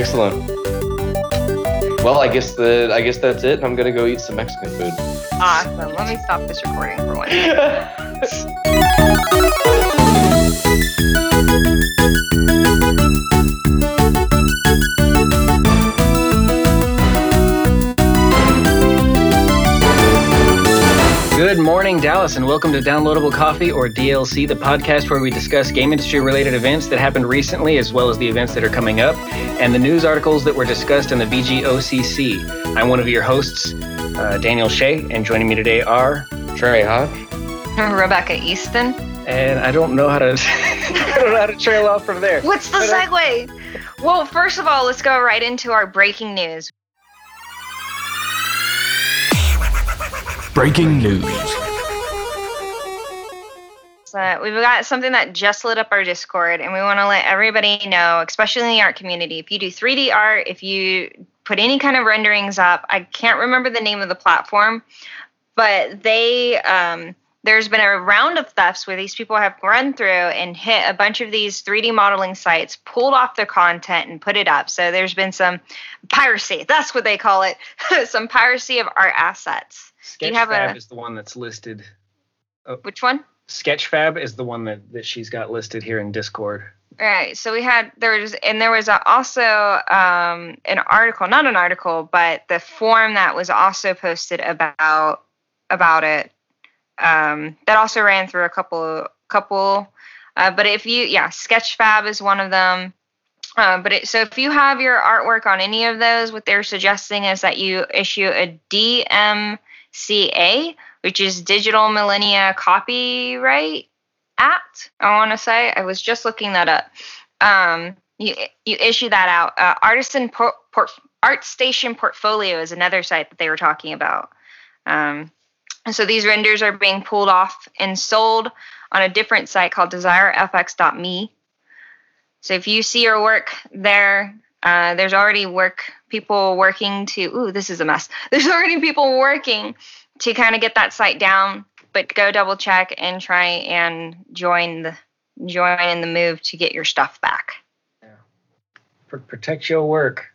Excellent. Well, I guess the I guess that's it. I'm gonna go eat some Mexican food. Awesome. Let me stop this recording for one. Good Dallas, and welcome to Downloadable Coffee or DLC, the podcast where we discuss game industry related events that happened recently, as well as the events that are coming up, and the news articles that were discussed in the VGOCC. I'm one of your hosts, uh, Daniel Shea, and joining me today are Trey Hodge. Rebecca Easton. and I don't know how to I don't know how to trail off from there. What's the But I- segue? Well, first of all, let's go right into our breaking news. Breaking news. So we've got something that just lit up our Discord, and we want to let everybody know, especially in the art community, if you do 3D art, if you put any kind of renderings up, I can't remember the name of the platform, but they um, there's been a round of thefts where these people have run through and hit a bunch of these 3D modeling sites, pulled off their content, and put it up. So there's been some piracy. That's what they call it. some piracy of art assets. you have Sketchfab a- is the one that's listed. Which one? Sketchfab is the one that, that she's got listed here in Discord. Right. So we had there was and there was a, also um, an article, not an article, but the form that was also posted about about it. Um, that also ran through a couple couple. Uh, but if you yeah, Sketchfab is one of them. Uh, but it, so if you have your artwork on any of those, what they're suggesting is that you issue a DMCA, which is Digital Millennia Copyright Act. I want to say I was just looking that up. Um, you you issue that out. Uh, Artisan Port, Port, ArtStation Portfolio is another site that they were talking about. Um, and so these renders are being pulled off and sold on a different site called DesireFX.me. So if you see your work there, uh, there's already work people working to. Ooh, this is a mess. There's already people working to kind of get that site down but go double check and try and join the join in the move to get your stuff back. Pr- Protect your work.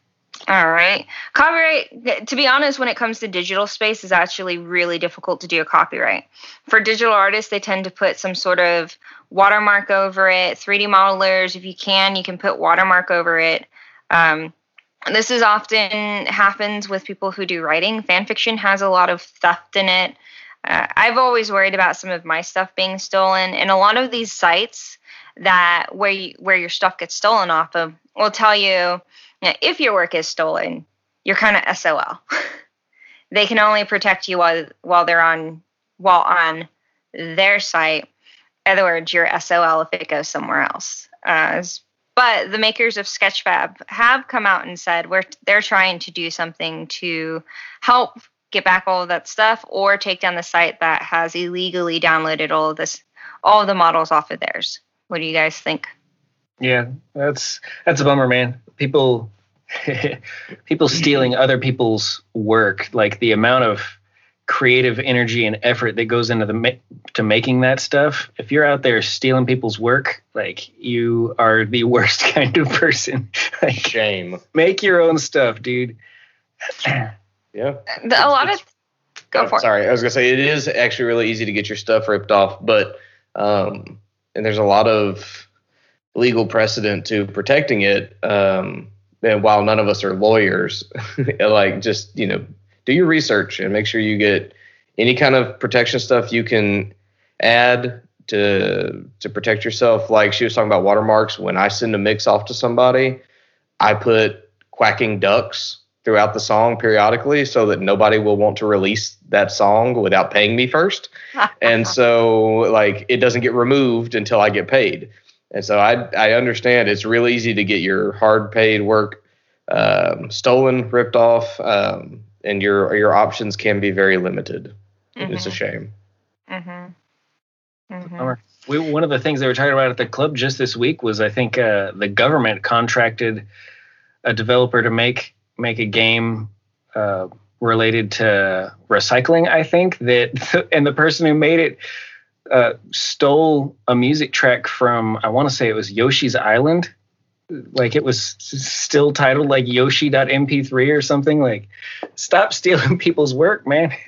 All right. Copyright, to be honest, when it comes to digital space, is actually really difficult to do a copyright. For digital artists, they tend to put some sort of watermark over it. 3D modelers, if you can, you can put watermark over it. Um, this is often happens with people who do writing. Fan fiction has a lot of theft in it. Uh, I've always worried about some of my stuff being stolen, and a lot of these sites that where you, where your stuff gets stolen off of will tell you you know, if your work is stolen, you're kind of SOL. they can only protect you while while they're on while on their site. In other words, you're SOL if it goes somewhere else. Uh, but the makers of Sketchfab have come out and said we're they're trying to do something to help get back all of that stuff or take down the site that has illegally downloaded all of this all of the models off of theirs. What do you guys think? Yeah, that's that's a bummer, man. People people stealing other people's work, like the amount of creative energy and effort that goes into the ma- to making that stuff. If you're out there stealing people's work, like you are the worst kind of person. like Shame. make your own stuff, dude. Yeah. The, a lot of go for it. Sorry, I was gonna say it is actually really easy to get your stuff ripped off, but um, and there's a lot of legal precedent to protecting it. Um, and while none of us are lawyers, like just you know, do your research and make sure you get any kind of protection stuff you can add to to protect yourself. Like she was talking about watermarks. When I send a mix off to somebody, I put quacking ducks throughout the song periodically so that nobody will want to release that song without paying me first. and so like it doesn't get removed until I get paid. And so I I understand it's real easy to get your hard paid work um, stolen, ripped off, um, and your your options can be very limited. It's a shame. Mm-hmm. Mm-hmm. We, one of the things they were talking about at the club just this week was I think uh, the government contracted a developer to make make a game uh, related to recycling. I think that and the person who made it uh, stole a music track from I want to say it was Yoshi's Island, like it was still titled like yoshi.mp3 or something like stop stealing people's work man.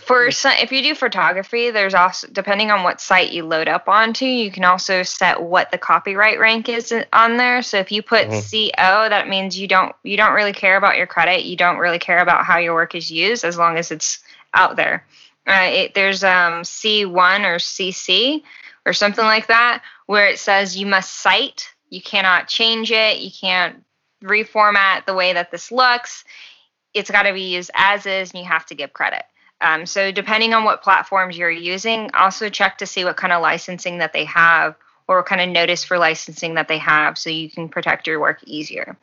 For if you do photography there's also depending on what site you load up onto you can also set what the copyright rank is on there. So if you put mm-hmm. co that means you don't you don't really care about your credit. You don't really care about how your work is used as long as it's out there. Uh, it, there's um, c1 or cc or something like that where it says you must cite you cannot change it you can't reformat the way that this looks it's got to be used as is and you have to give credit um, so depending on what platforms you're using, also check to see what kind of licensing that they have or what kind of notice for licensing that they have so you can protect your work easier.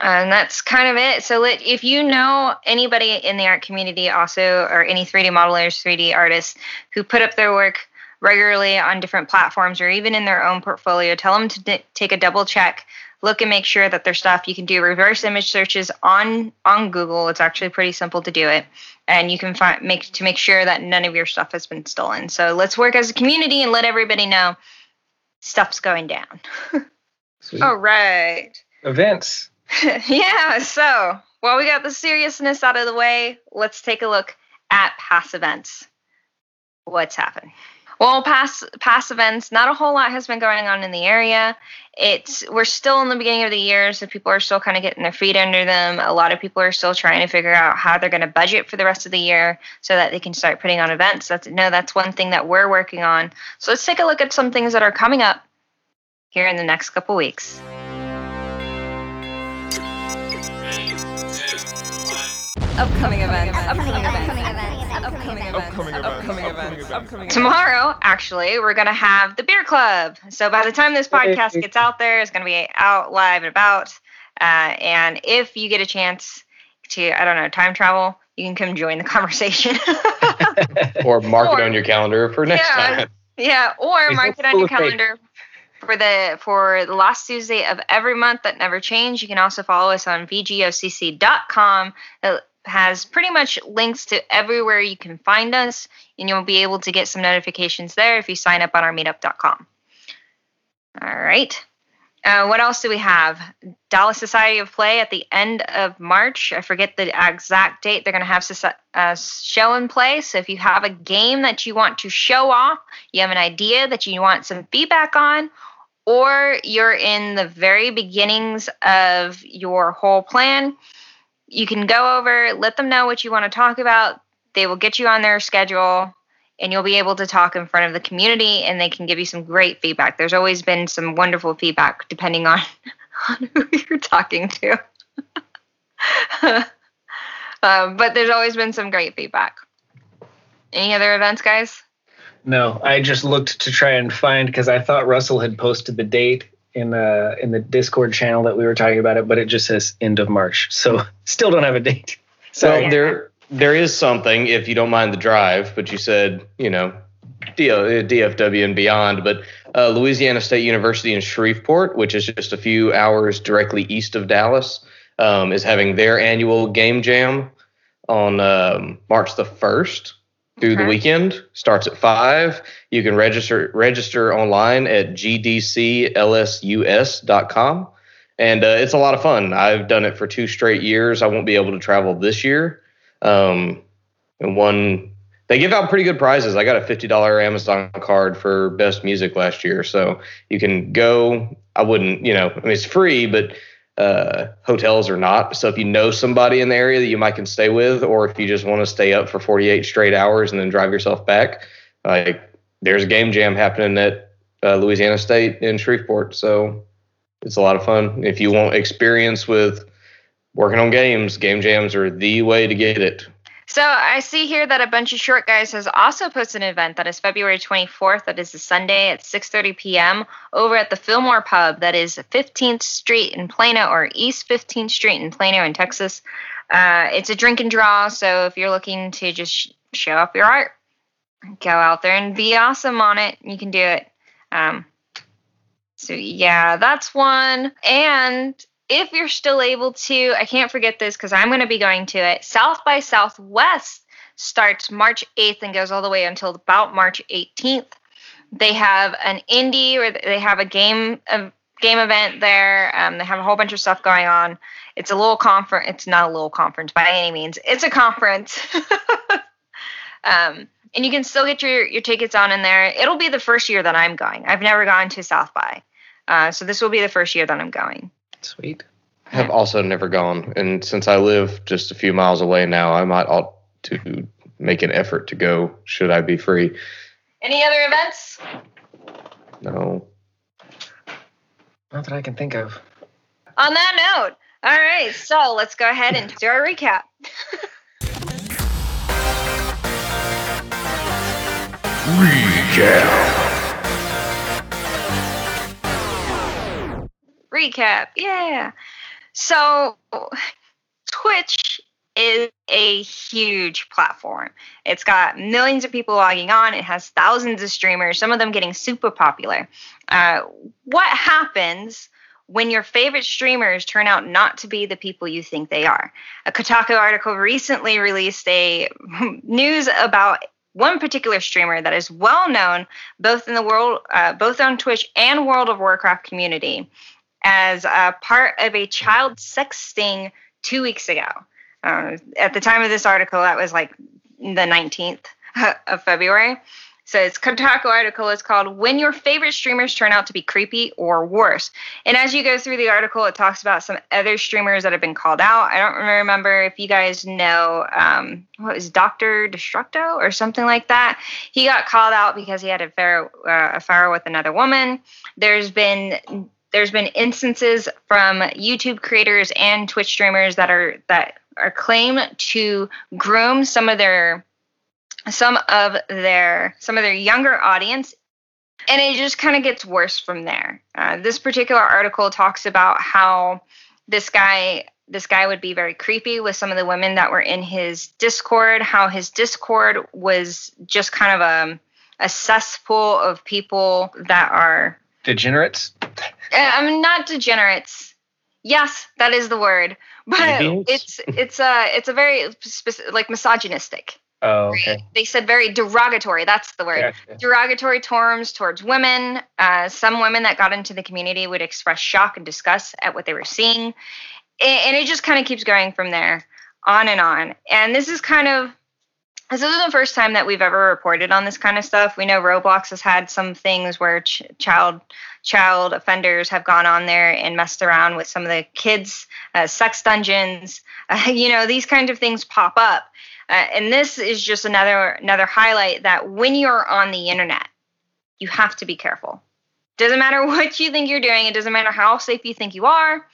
And that's kind of it. So let, if you know anybody in the art community also or any 3D modelers, 3D artists who put up their work regularly on different platforms or even in their own portfolio, tell them to d- take a double check look and make sure that their stuff you can do reverse image searches on on google. It's actually pretty simple to do it. And you can find make to make sure that none of your stuff has been stolen. So let's work as a community and let everybody know stuff's going down. All right. Events. Yeah so while we got the seriousness out of the way. Let's take a look at past events. What's happened well, past past events, not a whole lot has been going on in the area. It's we're still in the beginning of the year, so people are still kind of getting their feet under them. A lot of people are still trying to figure out how they're going to budget for the rest of the year so that they can start putting on events. That's no, that's one thing that we're working on. So let's take a look at some things that are coming up here in the next couple weeks. Upcoming events. Upcoming events upcoming events. Upcoming events. Upcoming events. Upcoming events. Tomorrow, actually, we're gonna have the beer club. So by the time this podcast gets out there, it's gonna be out live and about. Uh, and if you get a chance to, I don't know, time travel, you can come join the conversation. or mark or, it on your calendar for next yeah, time. Yeah, or mark it on your calendar for the for the last Tuesday of every month that never change. You can also follow us on vgocc.com has pretty much links to everywhere you can find us, and you'll be able to get some notifications there if you sign up on our meetup.com. All right. Uh, what else do we have? Dallas Society of Play at the end of March. I forget the exact date. They're going to have a uh, show and play. So if you have a game that you want to show off, you have an idea that you want some feedback on, or you're in the very beginnings of your whole plan, you can go over, let them know what you want to talk about. They will get you on their schedule and you'll be able to talk in front of the community and they can give you some great feedback. There's always been some wonderful feedback depending on, on who you're talking to. um, but there's always been some great feedback. Any other events, guys? No, I just looked to try and find because I thought Russell had posted the date in uh in the Discord channel that we were talking about it, but it just says end of March. So still don't have a date. So there there is something if you don't mind the drive, but you said you know DFW and beyond, but uh, Louisiana State University in Shreveport, which is just a few hours directly east of Dallas, um, is having their annual game jam on um, March the first through okay. the weekend. Starts at five. You can register register online at gdclsus.com, and uh, it's a lot of fun. I've done it for two straight years. I won't be able to travel this year. Um, and one, they give out pretty good prizes. I got a fifty dollar Amazon card for best music last year, so you can go. I wouldn't, you know, I mean it's free, but uh, hotels or not. So if you know somebody in the area that you might can stay with, or if you just want to stay up for 48 straight hours and then drive yourself back, like there's a game jam happening at uh, Louisiana State in Shreveport. So it's a lot of fun. If you want experience with working on games, game jams are the way to get it. So I see here that a bunch of short guys has also posted an event that is February 24th. That is a Sunday at 6:30 p.m. over at the Fillmore Pub. That is 15th Street in Plano or East 15th Street in Plano in Texas. Uh, it's a drink and draw. So if you're looking to just show off your art, go out there and be awesome on it. You can do it. Um, so yeah, that's one. And if you're still able to, I can't forget this because I'm going to be going to it. South by Southwest starts March 8th and goes all the way until about March 18th. They have an indie or they have a game a game event there. Um, they have a whole bunch of stuff going on. It's a little conference. It's not a little conference by any means. It's a conference. um, and you can still get your your tickets on in there. It'll be the first year that I'm going. I've never gone to South by, uh, so this will be the first year that I'm going. Sweet. I have also never gone, and since I live just a few miles away now, I might ought to make an effort to go. Should I be free? Any other events? No. Not that I can think of. On that note, all right, so let's go ahead and do our recap. Recap, yeah. So, Twitch is a huge platform. It's got millions of people logging on. It has thousands of streamers, some of them getting super popular. Uh, what happens when your favorite streamers turn out not to be the people you think they are? A Kotaku article recently released a news about one particular streamer that is well known both in the world, uh, both on Twitch and World of Warcraft community, as a part of a child sex sting two weeks ago. Uh, at the time of this article, that was like the 19th of February. So it's Kotaku article is called "When Your Favorite Streamers Turn Out to Be Creepy or Worse." And as you go through the article, it talks about some other streamers that have been called out. I don't remember if you guys know um, what was Doctor Destructo or something like that. He got called out because he had a affair, uh, affair with another woman. There's been there's been instances from YouTube creators and Twitch streamers that are that are claimed to groom some of their some of their some of their younger audience and it just kind of gets worse from there. Uh, this particular article talks about how this guy this guy would be very creepy with some of the women that were in his discord how his discord was just kind of a, a cesspool of people that are Degenerates. i'm mean, not degenerates yes that is the word but Deviants? it's it's a it's a very specific, like misogynistic Oh, okay. right? They said very derogatory. That's the word. Gotcha. Derogatory terms towards women. Uh, some women that got into the community would express shock and disgust at what they were seeing. And it just kind of keeps going from there on and on. And this is kind of this isn't the first time that we've ever reported on this kind of stuff. We know Roblox has had some things where ch- child child offenders have gone on there and messed around with some of the kids, uh, sex dungeons. Uh, you know, these kinds of things pop up. Uh, and this is just another another highlight that when you're on the internet, you have to be careful. Doesn't matter what you think you're doing. It doesn't matter how safe you think you are.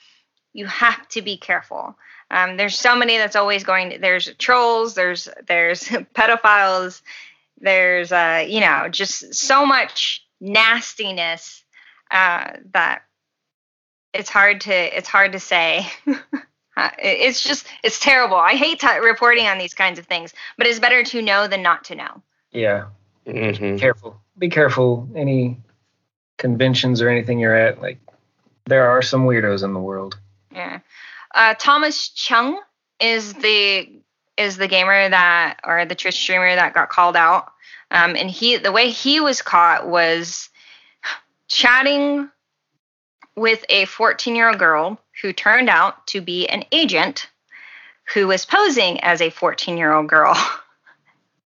You have to be careful. Um, there's so many that's always going. To, there's trolls. There's there's pedophiles. There's uh, you know just so much nastiness uh, that it's hard to it's hard to say. Uh, it's just it's terrible. I hate t- reporting on these kinds of things, but it's better to know than not to know. Yeah. hmm Careful. Be careful. Any conventions or anything you're at, like there are some weirdos in the world. Yeah. Uh, Thomas Chung is the is the gamer that or the Twitch streamer that got called out. Um, and he the way he was caught was chatting with a 14 year old girl who turned out to be an agent who was posing as a 14 year old girl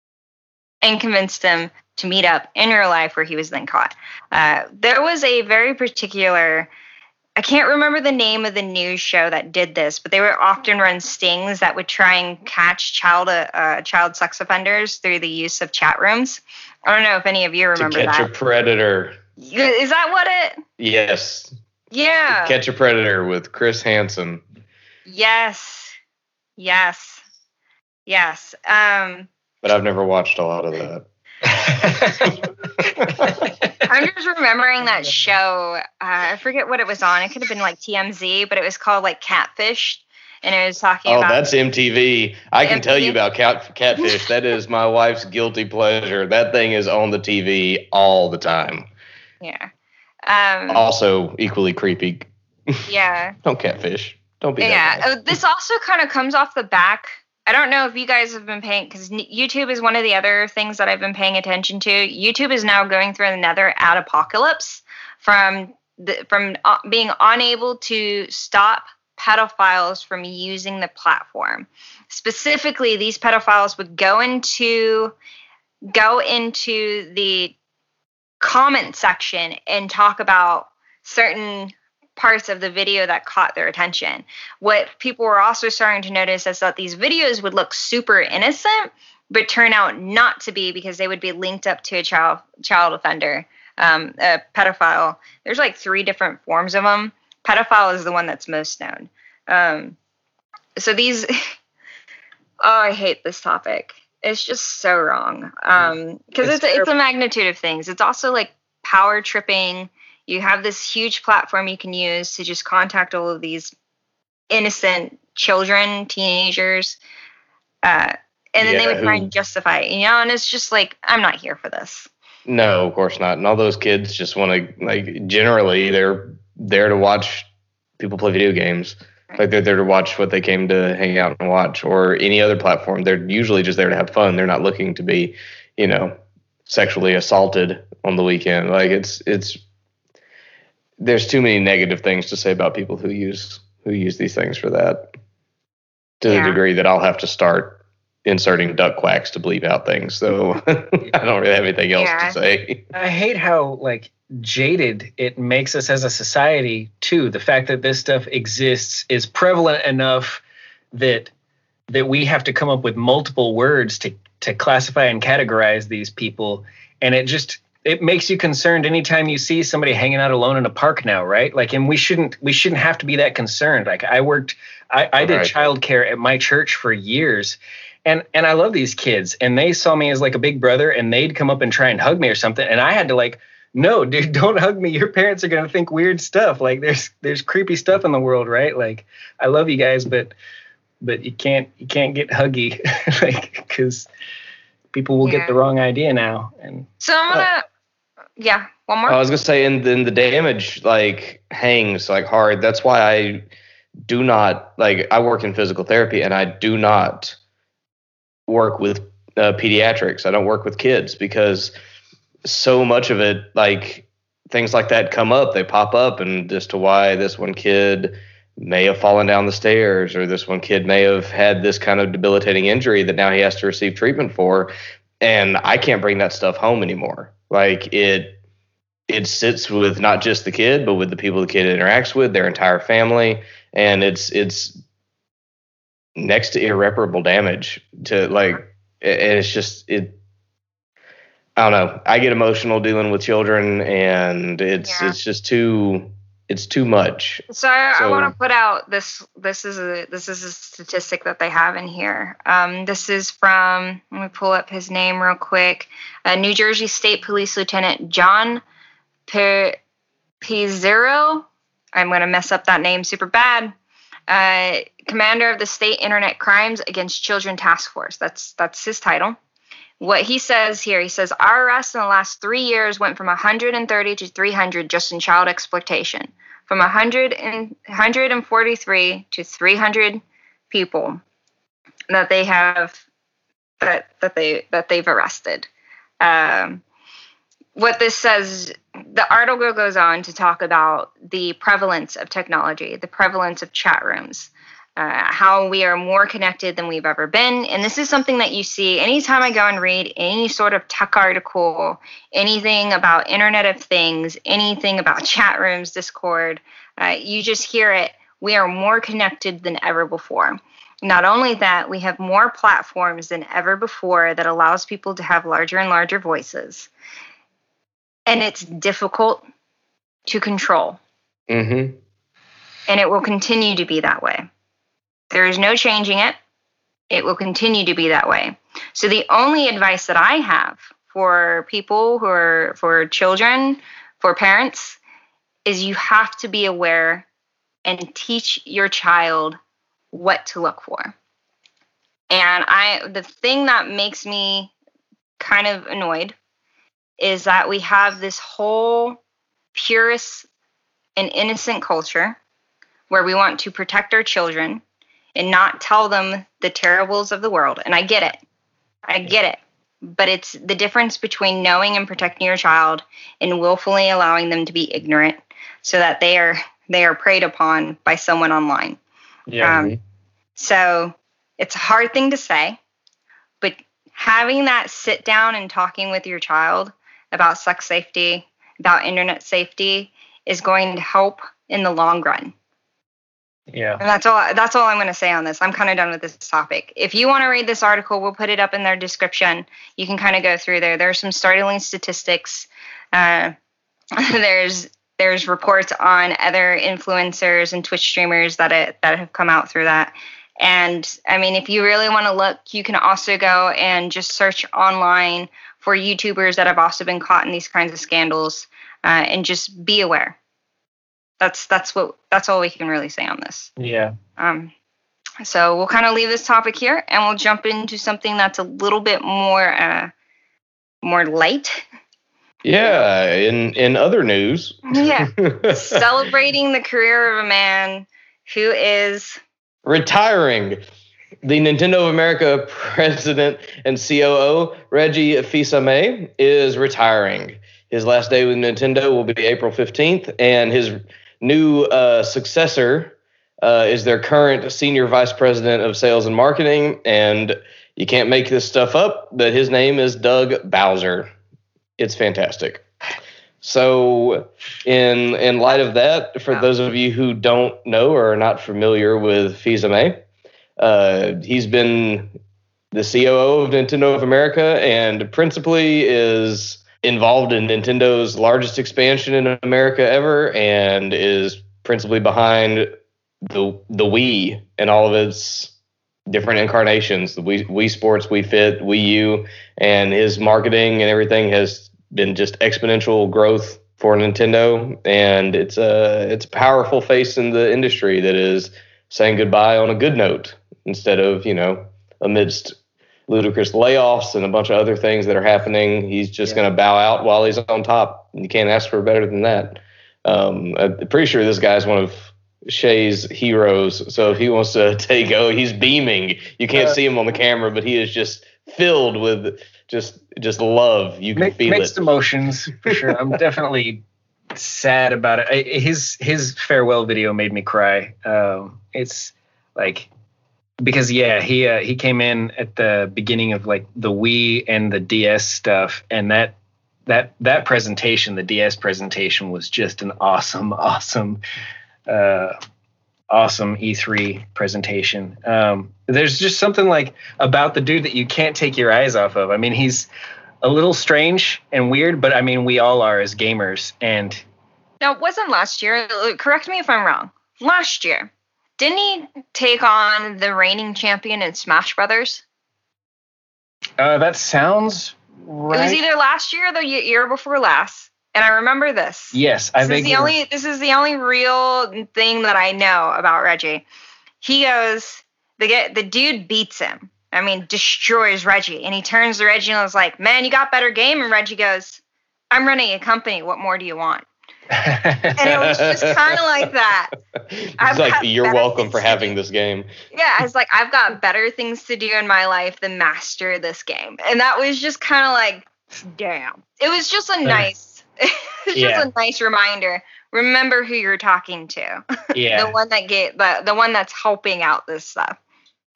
and convinced him to meet up in real life where he was then caught. Uh, there was a very particular I can't remember the name of the news show that did this, but they would often run stings that would try and catch child uh, uh, child sex offenders through the use of chat rooms. I don't know if any of you remember To catch that. a predator. Is that what it? Yes. Yeah. Catch a predator with Chris Hansen. yes. Yes. Yes. Um, But I've never watched a lot of that. I'm just remembering that show. Uh, I forget what it was on. It could have been like TMZ, but it was called like Catfish, and it was talking Oh, about. that's MTV. I can tell you about cat, catfish. that is my wife's guilty pleasure. That thing is on the TV all the time. yeah. Um, Also, equally creepy. yeah. Don't catfish. Don't be Yeah, that. uh, this also kind of comes off the back. I don't know if you guys have been paying because YouTube is one of the other things that I've been paying attention to. YouTube is now going through another ad apocalypse from the, from uh, being unable to stop pedophiles from using the platform. Specifically, these pedophiles would go into go into the comment section and talk about certain parts of the video that caught their attention. What people were also starting to notice is that these videos would look super innocent, but turn out not to be because they would be linked up to a child child offender, um, a pedophile. There's like three different forms of them. Pedophile is the one that's most known. Um, so these, oh, I hate this topic. It's just so wrong. Um, because it's it's, it's a magnitude of things. It's also like power tripping you have this huge platform you can use to just contact all of these innocent children, teenagers, uh, and then yeah, they would try and justify it, you know. And it's just like, I'm not here for this. No, of course not. And all those kids just want to like. Generally, they're there to watch people play video games. Like they're there to watch what they came to hang out and watch, or any other platform. They're usually just there to have fun. They're not looking to be, you know, sexually assaulted on the weekend. Like it's it's there's too many negative things to say about people who use who use these things for that to yeah. the degree that I'll have to start inserting duck quacks to bleep out things. So I don't really have anything else yeah. to say. I hate how like jaded it makes us as a society too. The fact that this stuff exists is prevalent enough that that we have to come up with multiple words to to classify and categorize these people and it just it makes you concerned anytime you see somebody hanging out alone in a park now, right? Like, and we shouldn't we shouldn't have to be that concerned. Like, I worked, I, I did right. childcare at my church for years, and and I love these kids, and they saw me as like a big brother, and they'd come up and try and hug me or something, and I had to like, no, dude, don't hug me. Your parents are gonna think weird stuff. Like, there's there's creepy stuff in the world, right? Like, I love you guys, but but you can't you can't get huggy, like, because people will yeah. get the wrong idea now. And so I'm gonna. Uh, yeah, one more. I was gonna say, and then the damage like hangs like hard. That's why I do not like. I work in physical therapy, and I do not work with uh, pediatrics. I don't work with kids because so much of it, like things like that, come up. They pop up, and as to why this one kid may have fallen down the stairs, or this one kid may have had this kind of debilitating injury that now he has to receive treatment for, and I can't bring that stuff home anymore. Like it it sits with not just the kid, but with the people the kid interacts with, their entire family, and it's it's next to irreparable damage to like and it's just it I don't know. I get emotional dealing with children and it's yeah. it's just too it's too much. So I, so I want to put out this. This is a this is a statistic that they have in here. Um, this is from. Let me pull up his name real quick. Uh, New Jersey State Police Lieutenant John P- Pizzuro. I'm going to mess up that name super bad. Uh, commander of the State Internet Crimes Against Children Task Force. That's that's his title. What he says here, he says our arrests in the last three years went from 130 to 300 just in child exploitation, from 100 and 143 to 300 people that they have that that they that they've arrested. Um, what this says, the article goes on to talk about the prevalence of technology, the prevalence of chat rooms, uh, how we are more connected than we've ever been. And this is something that you see anytime I go and read any sort of tech article, anything about Internet of Things, anything about chat rooms, Discord, uh, you just hear it. We are more connected than ever before. Not only that, we have more platforms than ever before that allows people to have larger and larger voices. And it's difficult to control. Mm-hmm. And it will continue to be that way. There is no changing it. It will continue to be that way. So the only advice that I have for people who are for children, for parents, is you have to be aware and teach your child what to look for. And I the thing that makes me kind of annoyed is that we have this whole purist and innocent culture where we want to protect our children and not tell them the terribles of the world. And I get it. I get it. But it's the difference between knowing and protecting your child and willfully allowing them to be ignorant. so that they are they are preyed upon by someone online. Yeah. Um, so it's a hard thing to say, but having that sit down and talking with your child about sex safety, about internet safety is going to help in the long run. Yeah. And that's all that's all I'm going to say on this. I'm kind of done with this topic. If you want to read this article, we'll put it up in their description. You can kind of go through there. There's some startling statistics. Uh, there's there's reports on other influencers and Twitch streamers that it, that have come out through that. And I mean, if you really want to look, you can also go and just search online for YouTubers that have also been caught in these kinds of scandals, uh, and just be aware. That's that's what that's all we can really say on this. Yeah. Um, so we'll kind of leave this topic here, and we'll jump into something that's a little bit more uh, more light. Yeah. In in other news. Yeah, celebrating the career of a man who is Retiring. The Nintendo of America president and COO, Reggie Fils-Aimé, is retiring. His last day with Nintendo will be April 15th, and his new uh, successor uh, is their current senior vice president of sales and marketing. And you can't make this stuff up, but his name is Doug Bowser. It's fantastic. So, in in light of that, for Wow. those of you who don't know or are not familiar with Fils-Aimé, uh, he's been the COO of Nintendo of America and principally is involved in Nintendo's largest expansion in America ever and is principally behind the the Wii and all of its different incarnations, the Wii, Wii Sports, Wii Fit, Wii U, and his marketing and everything has been just exponential growth for Nintendo, and it's a it's a powerful face in the industry that is saying goodbye on a good note instead of you know amidst ludicrous layoffs and a bunch of other things that are happening. He's just Yeah. going to bow out while he's on top. You can't ask for better than that. Um, I'm pretty sure this guy's one of Shay's heroes. So if he wants to take oh, he's beaming. You can't Uh, see him on the camera, but he is just filled with just just love. You can Mi- feel mixed it. emotions for sure. I'm definitely sad about it. I, his his farewell video made me cry. Um, it's like because yeah, he uh, he came in at the beginning of like the Wii and the DS stuff, and that that that presentation, the DS presentation, was just an awesome, awesome, uh, awesome E3 presentation. Um, there's just something like about the dude that you can't take your eyes off of. I mean, he's a little strange and weird, but I mean, we all are as gamers. And now, it wasn't last year. Correct me if I'm wrong. Last year, didn't he take on the reigning champion in Smash Brothers? uh, that sounds right. It was either last year or the year before last. And I remember this. yes, I this is the only this is the only real thing that I know about Reggie. He goes, the get the dude beats him. I mean, destroys Reggie, and he turns to Reggie and is like, "Man, you got better game." And Reggie goes, "I'm running a company. What more do you want?" And it was just kinda like that. It's I've like you're welcome for having do. this game. Yeah, it's like I've got better things to do in my life than master this game, and that was just kind of like, damn. It was just a nice, it's Yeah. just a nice reminder. Remember who you're talking to. Yeah, the one that get the the one that's helping out this stuff.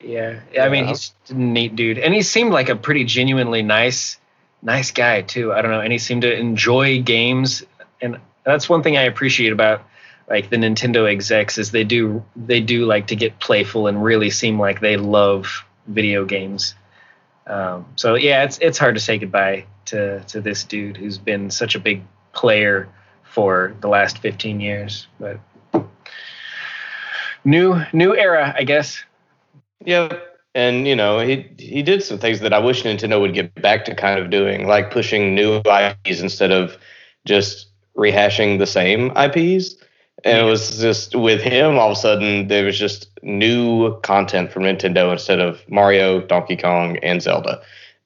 yeah. I mean, he's a neat dude, and he seemed like a pretty genuinely nice, nice guy too. I don't know, and he seemed to enjoy games, and that's one thing I appreciate about like the Nintendo execs is they do they do like to get playful and really seem like they love video games. Um, so yeah, it's it's hard to say goodbye to to this dude who's been such a big player for the last 15 years. But new new era, I guess. Yeah. And you know, he he did some things that I wish Nintendo would get back to kind of doing, like pushing new IPs instead of just rehashing the same IPs. And it was just with him, all of a sudden there was just new content from Nintendo instead of Mario, Donkey Kong, and Zelda.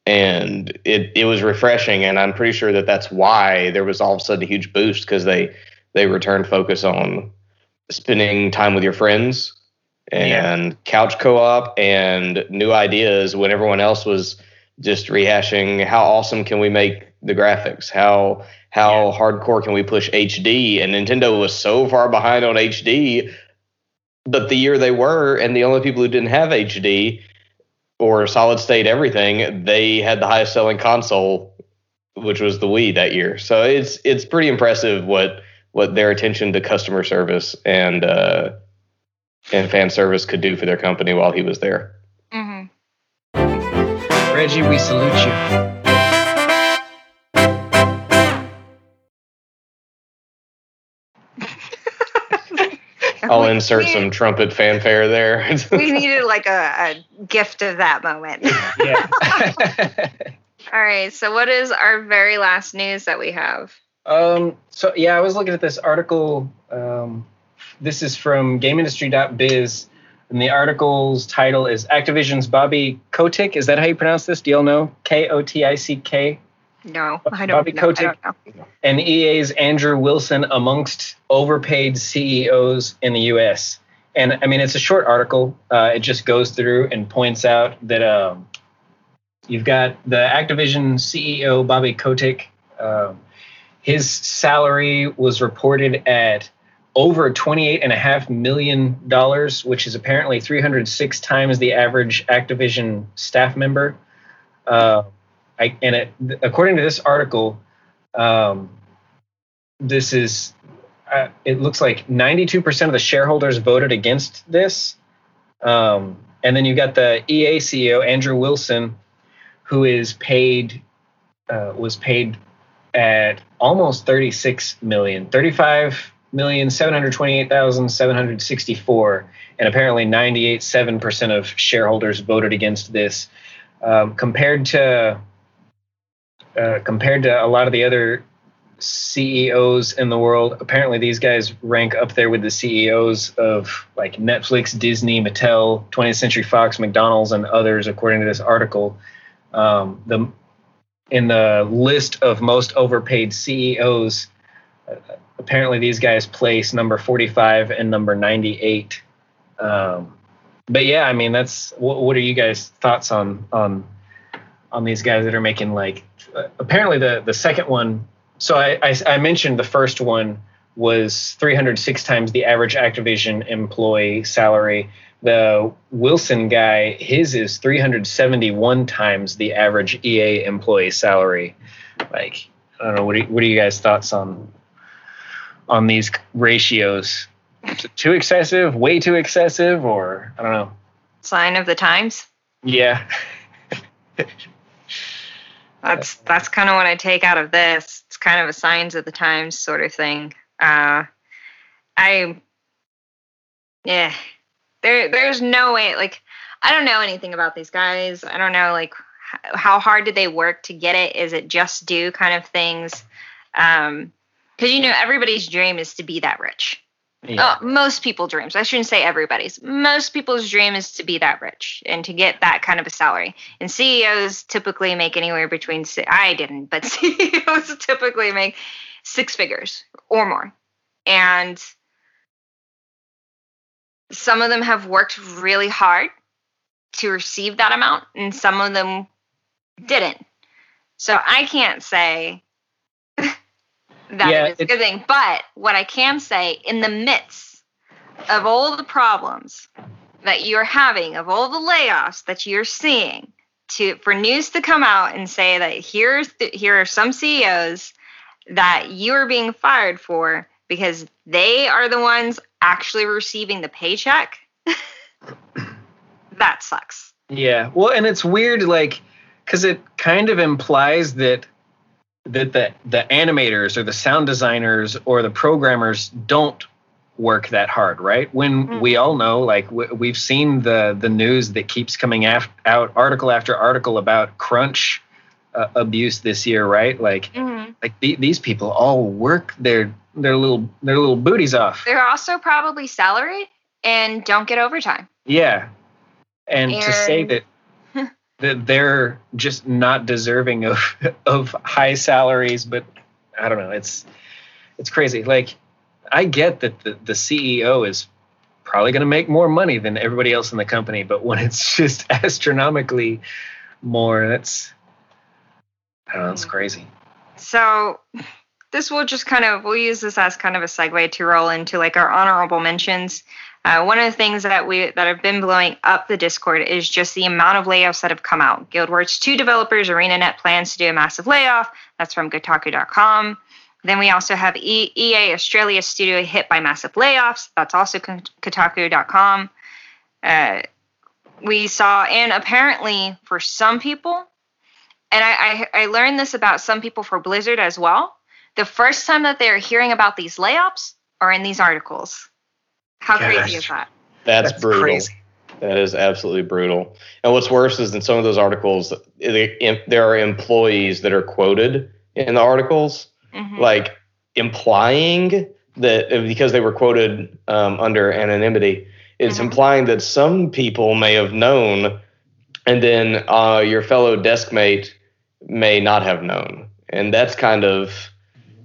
And it it was refreshing, and I'm pretty sure that that's why there was all of a sudden a huge boost because they they returned focus on spending time with your friends and couch co-op and new ideas when everyone else was just rehashing how awesome can we make the graphics? How how yeah. hardcore can we push HD? And Nintendo was so far behind on HD, but the year they were, and the only people who didn't have HD or solid state everything, they had the highest selling console, which was the Wii that year. So it's it's pretty impressive what what their attention to customer service and uh, and fan service could do for their company while he was there. Mm-hmm. Reggie, we salute you. I'll insert some trumpet fanfare there. we needed like a, a, gift of that moment. yeah. All right. So, what is our very last news that we have? Um. So yeah, I was looking at this article. Um, this is from GameIndustry.biz, and the article's title is "Activision's Bobby Kotick." Is that how you pronounce this? Do y'all know? K O T I C K. No, I don't, Bobby know. Kotick I don't know. and EA's Andrew Wilson amongst overpaid CEOs in the U.S. And I mean, it's a short article. Uh, it just goes through and points out that um, you've got the Activision CEO Bobby Kotick. Uh, his salary was reported at over $28.5 million, which is apparently 306 times the average Activision staff member. Uh, I, and it, according to this article, um, this is uh, it looks like 92% of the shareholders voted against this. Um, and then you've got the EA CEO Andrew Wilson, who is paid uh, was paid at almost 36 million, 35 million 728,764, and apparently 98.7% of shareholders voted against this. Um, compared to uh, compared to a lot of the other CEOs in the world, apparently these guys rank up there with the CEOs of like Netflix, Disney, Mattel, 20th Century Fox, McDonald's, and others, according to this article. Um, the in the list of most overpaid CEOs, uh, apparently these guys place number 45 and number 98. Um, but yeah, I mean, that's what, what are you guys' thoughts on on on these guys that are making like uh, apparently the the second one. So I, I, I mentioned the first one was 306 times the average Activision employee salary. The Wilson guy, his is 371 times the average EA employee salary. Like, I don't know. What are, what are you guys' thoughts on on these ratios? Too excessive? Way too excessive? Or I don't know. Sign of the times. Yeah. that's that's kind of what I take out of this. It's kind of a signs of the times sort of thing. Uh, I yeah, there there's no way like I don't know anything about these guys. I don't know like how hard did they work to get it? Is it just do kind of things? Um, because you know everybody's dream is to be that rich. Yeah. Oh, most people's dreams. I shouldn't say everybody's. Most people's dream is to be that rich and to get that kind of a salary. And CEOs typically make anywhere between I didn't, but CEOs typically make six figures or more. And some of them have worked really hard to receive that amount and some of them didn't. So I can't say that yeah, is a good thing. But what I can say, in the midst of all the problems that you're having, of all the layoffs that you're seeing, to for news to come out and say that here's the, here are some CEOs that you are being fired for because they are the ones actually receiving the paycheck. that sucks. Yeah. Well, and it's weird, like, because it kind of implies that that the the animators or the sound designers or the programmers don't work that hard, right? When mm-hmm. we all know, like w- we've seen the the news that keeps coming af- out, article after article about crunch uh, abuse this year, right? Like, mm-hmm. like the, these people all work their their little their little booties off. They're also probably salaried and don't get overtime. Yeah, and, and to say that that they're just not deserving of of high salaries but i don't know it's it's crazy like i get that the, the ceo is probably going to make more money than everybody else in the company but when it's just astronomically more that's i don't know it's crazy so this will just kind of we'll use this as kind of a segue to roll into like our honorable mentions. Uh, one of the things that we that have been blowing up the Discord is just the amount of layoffs that have come out. Guild Wars 2 developers ArenaNet plans to do a massive layoff. That's from Kotaku.com. Then we also have EA Australia studio hit by massive layoffs. That's also Kotaku.com. Uh, we saw, and apparently for some people, and I, I, I learned this about some people for Blizzard as well. The first time that they're hearing about these layoffs are in these articles. How Yeah, crazy is that? That's, That's brutal. crazy. That is absolutely brutal. And what's worse is in some of those articles, they- there are employees that are quoted in the articles, Mhm. like implying that because they were quoted um, under anonymity, it's Mhm. implying that some people may have known, and then uh, your fellow desk mate may not have known. And that's kind of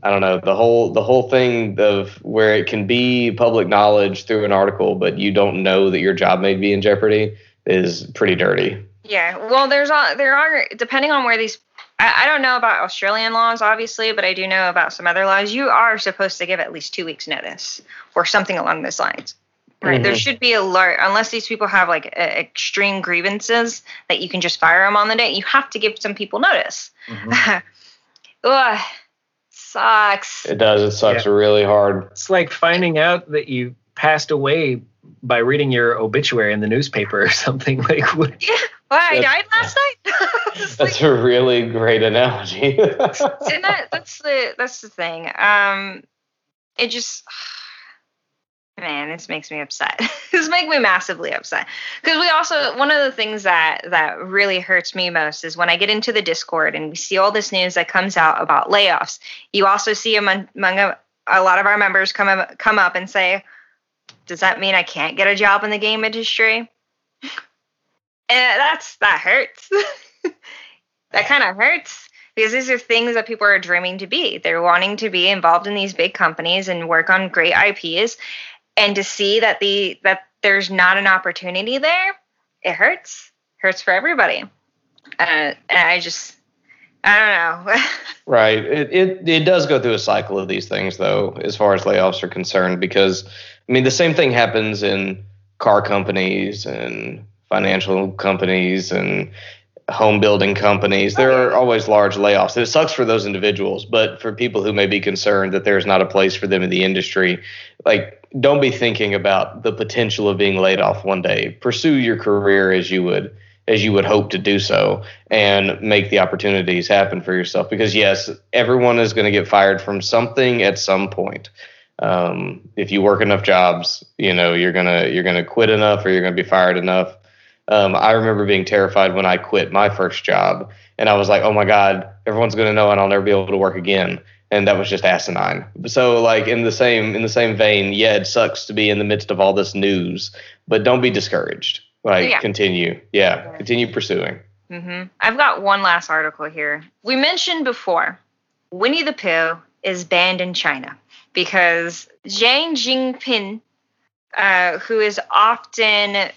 I don't know the whole the whole thing of where it can be public knowledge through an article, but you don't know that your job may be in jeopardy is pretty dirty. Yeah, well, there's a, there are depending on where these. I, I don't know about Australian laws, obviously, but I do know about some other laws. You are supposed to give at least two weeks notice or something along those lines. Right. There Mhm. should be a alert unless these people have like a, extreme grievances that you can just fire them on the day. You have to give some people notice. Mhm. Ugh, sucks. It does. It sucks really hard. It's like finding out that you passed away by reading your obituary in the newspaper or something. Like, what? Well, I died last night. It's like- That's a really great analogy. and that, that's the that's the thing. Um, it just man, this makes me upset. this makes me massively upset because we also one of the things that that really hurts me most is when I get into the Discord and we see all this news that comes out about layoffs. You also see among, among a, a lot of our members come up, come up and say, "Does that mean I can't get a job in the game industry?" And that's that hurts. that kind of hurts because these are things that people are dreaming to be. They're wanting to be involved in these big companies and work on great IPs, and to see that the that there's not an opportunity there, it hurts. Hurts for everybody. Uh, and I just, I don't know. Right. It, it it does go through a cycle of these things though, as far as layoffs are concerned, because I mean the same thing happens in car companies and financial companies and home building companies. There are always large layoffs. It sucks for those individuals, but for people who may be concerned that there's not a place for them in the industry, like don't be thinking about the potential of being laid off one day. Pursue your career as you would as you would hope to do so and make the opportunities happen for yourself. Because yes everyone is going to get fired from something at some point. Um, if you work enough jobs you know you're gonna you're gonna quit enough or you're gonna be fired enough. Um, i remember being terrified when i quit my first job and i was like oh my god everyone's gonna know and i'll never be able to work again and that was just asinine so like in the same in the same vein yeah it sucks to be in the midst of all this news but don't be discouraged like Yeah. continue yeah continue pursuing hmm I've got one last article here. We mentioned before Winnie the Pooh is banned in China because Zhang Jinping, uh, who is often,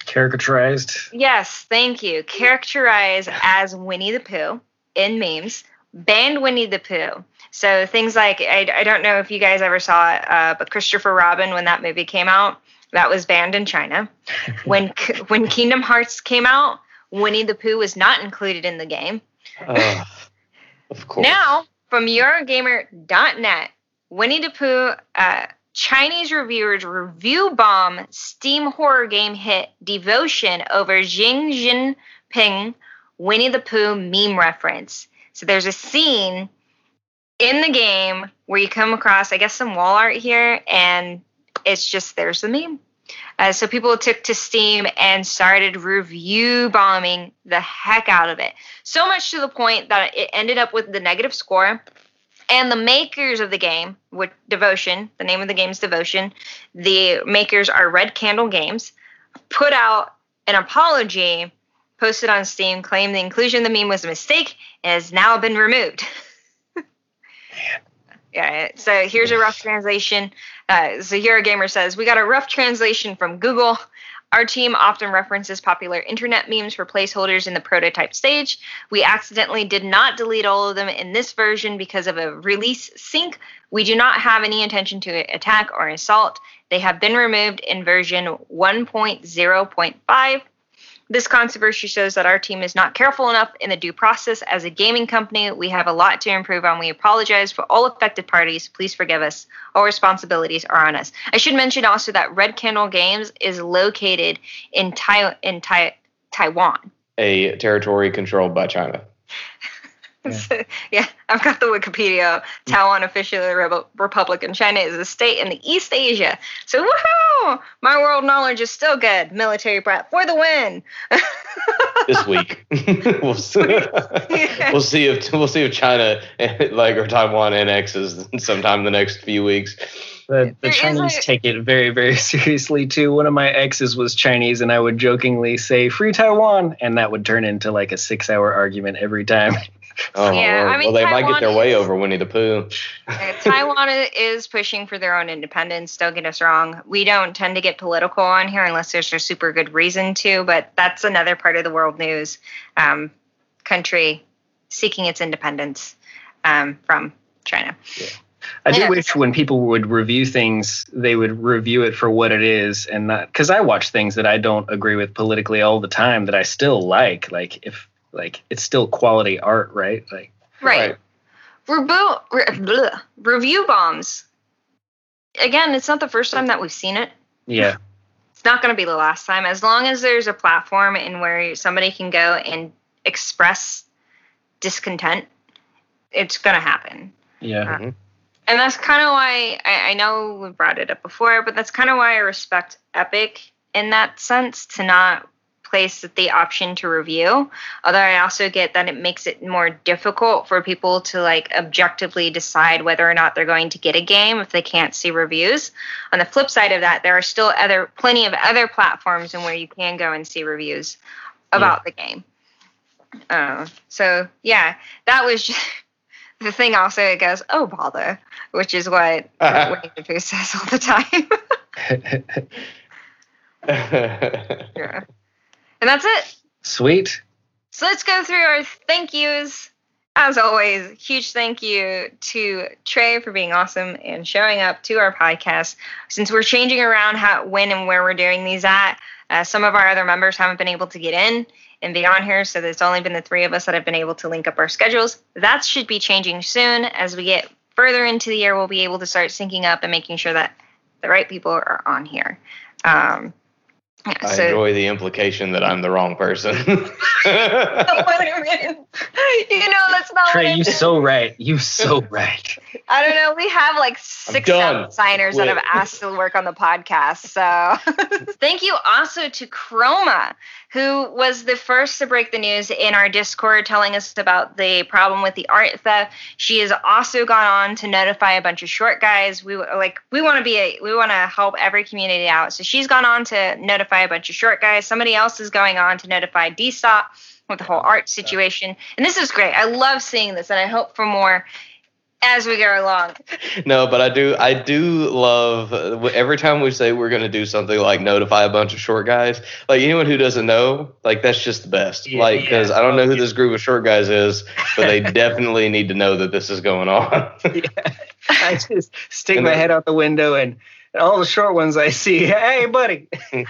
Caricaturized. yes, thank you, characterized as Winnie the Pooh in memes, banned Winnie the Pooh. So things like, I, I don't know if you guys ever saw it, uh, but Christopher Robin, when that movie came out, that was banned in China. when when Kingdom Hearts came out, Winnie the Pooh was not included in the game. Ugh, of course. Now, from Eurogamer.net, Winnie the Pooh, uh, Chinese reviewers review bomb Steam horror game hit Devotion over Xi Jinping Winnie the Pooh meme reference. So there's a scene in the game where you come across, I guess, some wall art here, and it's just there's the meme. Uh, so people took to Steam and started review bombing the heck out of it. So much to the point that it ended up with the negative score. And the makers of the game, with Devotion, the name of the game is Devotion, the makers are Red Candle Games, put out an apology, posted on Steam, claimed the inclusion of the meme was a mistake and has now been removed. yeah, so here's a rough translation. Uh, Zahira Gamer says, We got a rough translation from Google. Our team often references popular internet memes for placeholders in the prototype stage. We accidentally did not delete all of them in this version because of a release sync. We do not have any intention to attack or assault. They have been removed in version 1.0.5 this controversy shows that our team is not careful enough in the due process. As a gaming company, we have a lot to improve on. We apologize for all affected parties. Please forgive us. All responsibilities are on us. I should mention also that Red Candle Games is located in, tai- in tai- Taiwan. A territory controlled by China. Yeah. yeah, I've got the Wikipedia. Taiwan officially Re- Republic and China is a state in the East Asia. So woohoo! My world knowledge is still good. Military brat for the win. this week, we'll see. Yeah. we'll see if we'll see if China like or Taiwan annexes sometime in the next few weeks. The, the Chinese a, take it very, very seriously too. One of my exes was Chinese, and I would jokingly say "Free Taiwan," and that would turn into like a six-hour argument every time. Oh, yeah, well, I mean, well, they Taiwan might get their way over Winnie the Pooh. Taiwan is pushing for their own independence. Don't get us wrong. We don't tend to get political on here unless there's a super good reason to, but that's another part of the world news. Um, country seeking its independence um, from China. Yeah. I do wish when people would review things, they would review it for what it is and not because I watch things that I don't agree with politically all the time that I still like. Like if like it's still quality art, right? Like right. right. re- review bombs. Again, it's not the first time that we've seen it. Yeah. It's not going to be the last time. As long as there's a platform in where somebody can go and express discontent, it's going to happen. Yeah. Uh, mm-hmm. And that's kind of why I, I know we brought it up before, but that's kind of why I respect Epic in that sense to not place that the option to review. Although I also get that it makes it more difficult for people to like objectively decide whether or not they're going to get a game if they can't see reviews. On the flip side of that, there are still other plenty of other platforms and where you can go and see reviews about yeah. the game. Uh, so yeah, that was just, the thing. Also, it goes, "Oh bother," which is what Winnie the Pooh says all the time. yeah. And that's it. Sweet. So let's go through our thank yous. As always, huge thank you to Trey for being awesome and showing up to our podcast. Since we're changing around how, when, and where we're doing these at, uh, some of our other members haven't been able to get in and be on here, so there's only been the three of us that have been able to link up our schedules. That should be changing soon. As we get further into the year, we'll be able to start syncing up and making sure that the right people are on here. Um, I so, enjoy the implication that I'm the wrong person. you know, that's not Trey, you're so right. You're so right. I don't know. We have like six signers that have asked to work on the podcast. So thank you also to Chroma, who was the first to break the news in our Discord telling us about the problem with the art theft. She has also gone on to notify a bunch of short guys. We like we want to be a, we want to help every community out. So she's gone on to notify a bunch of short guys. Somebody else is going on to notify DSOP with the whole art situation. And this is great. I love seeing this and I hope for more as we go along. No, but I do I do love every time we say we're going to do something like notify a bunch of short guys. Like anyone who doesn't know, like that's just the best. Yeah, like because yeah. I don't know who this group of short guys is, but they definitely need to know that this is going on. yeah. I just stick and my then, head out the window and all the short ones I see, hey buddy.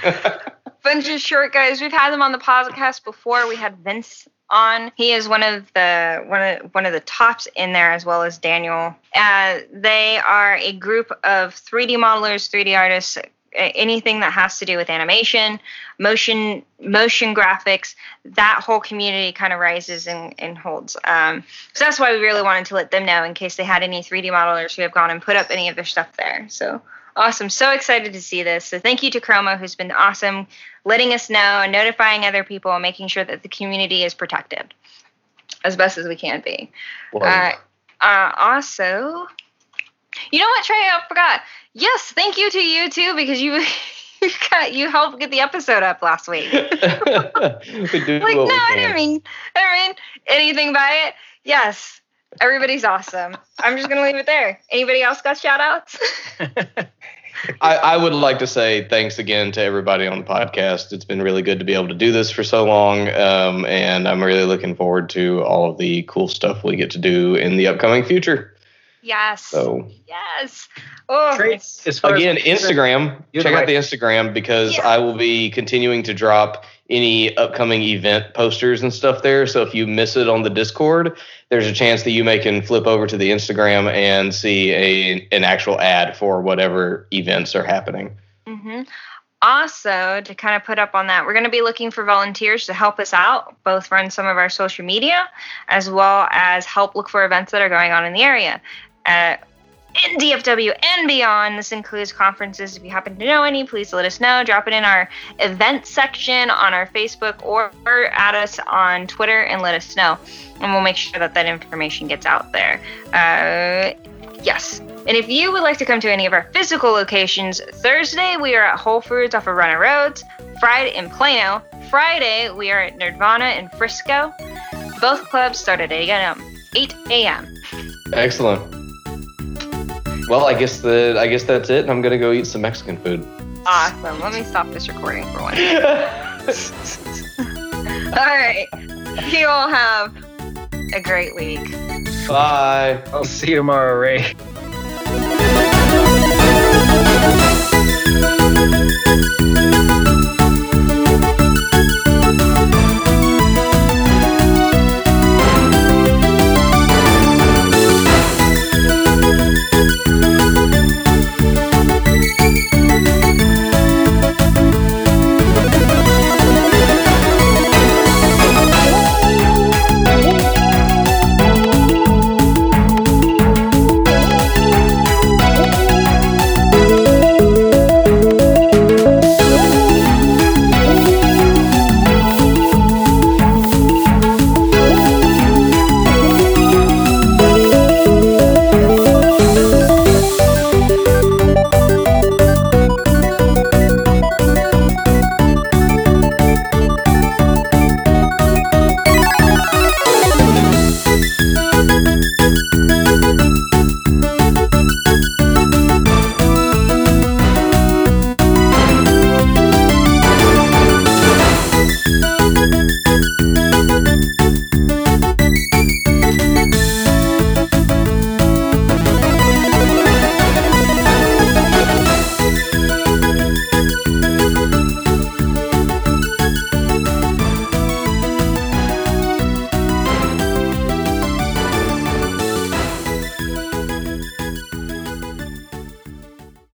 bunch of short guys. We've had them on the podcast before. We had Vince on. He is one of the one of one of the tops in there, as well as Daniel. Uh, they are a group of 3D modelers, 3D artists, anything that has to do with animation, motion, motion graphics. That whole community kind of rises and, and holds. Um, so that's why we really wanted to let them know in case they had any 3D modelers who have gone and put up any of their stuff there. So Awesome. So excited to see this. So thank you to Chroma, who's been awesome, letting us know and notifying other people and making sure that the community is protected as best as we can be. Uh, uh, also, you know what, Trey? I forgot. Yes, thank you to you too because you you got you helped get the episode up last week. we like no, I didn't mean I didn't mean anything by it. Yes, everybody's awesome. I'm just gonna leave it there. Anybody else got shout outs? I, I would like to say thanks again to everybody on the podcast. It's been really good to be able to do this for so long, um, and I'm really looking forward to all of the cool stuff we get to do in the upcoming future. Yes. So yes. Oh, Trace, as far as- again, Instagram. You're Check right. out the Instagram because Yeah. I will be continuing to drop any upcoming event posters and stuff there. So if you miss it on the Discord, there's a chance that you may can flip over to the Instagram and see a an actual ad for whatever events are happening. hmm Also, to kind of put up on that, we're going to be looking for volunteers to help us out, both run some of our social media, as well as help look for events that are going on in the area. Uh, in DFW and beyond, this includes conferences. If you happen to know any, please let us know. Drop it in our event section on our Facebook or add us on Twitter and let us know. And we'll make sure that that information gets out there. Uh, Yes. And if you would like to come to any of our physical locations, Thursday we are at Whole Foods off of Runner Roads, Friday in Plano, Friday we are at Nirvana in Frisco. Both clubs start at 8 a.m. 8 a.m. Excellent. Well, I guess the I guess that's it. I'm gonna go eat some Mexican food. Awesome. Let me stop this recording for one. all right. You all have a great week. Bye. I'll see you tomorrow, Ray.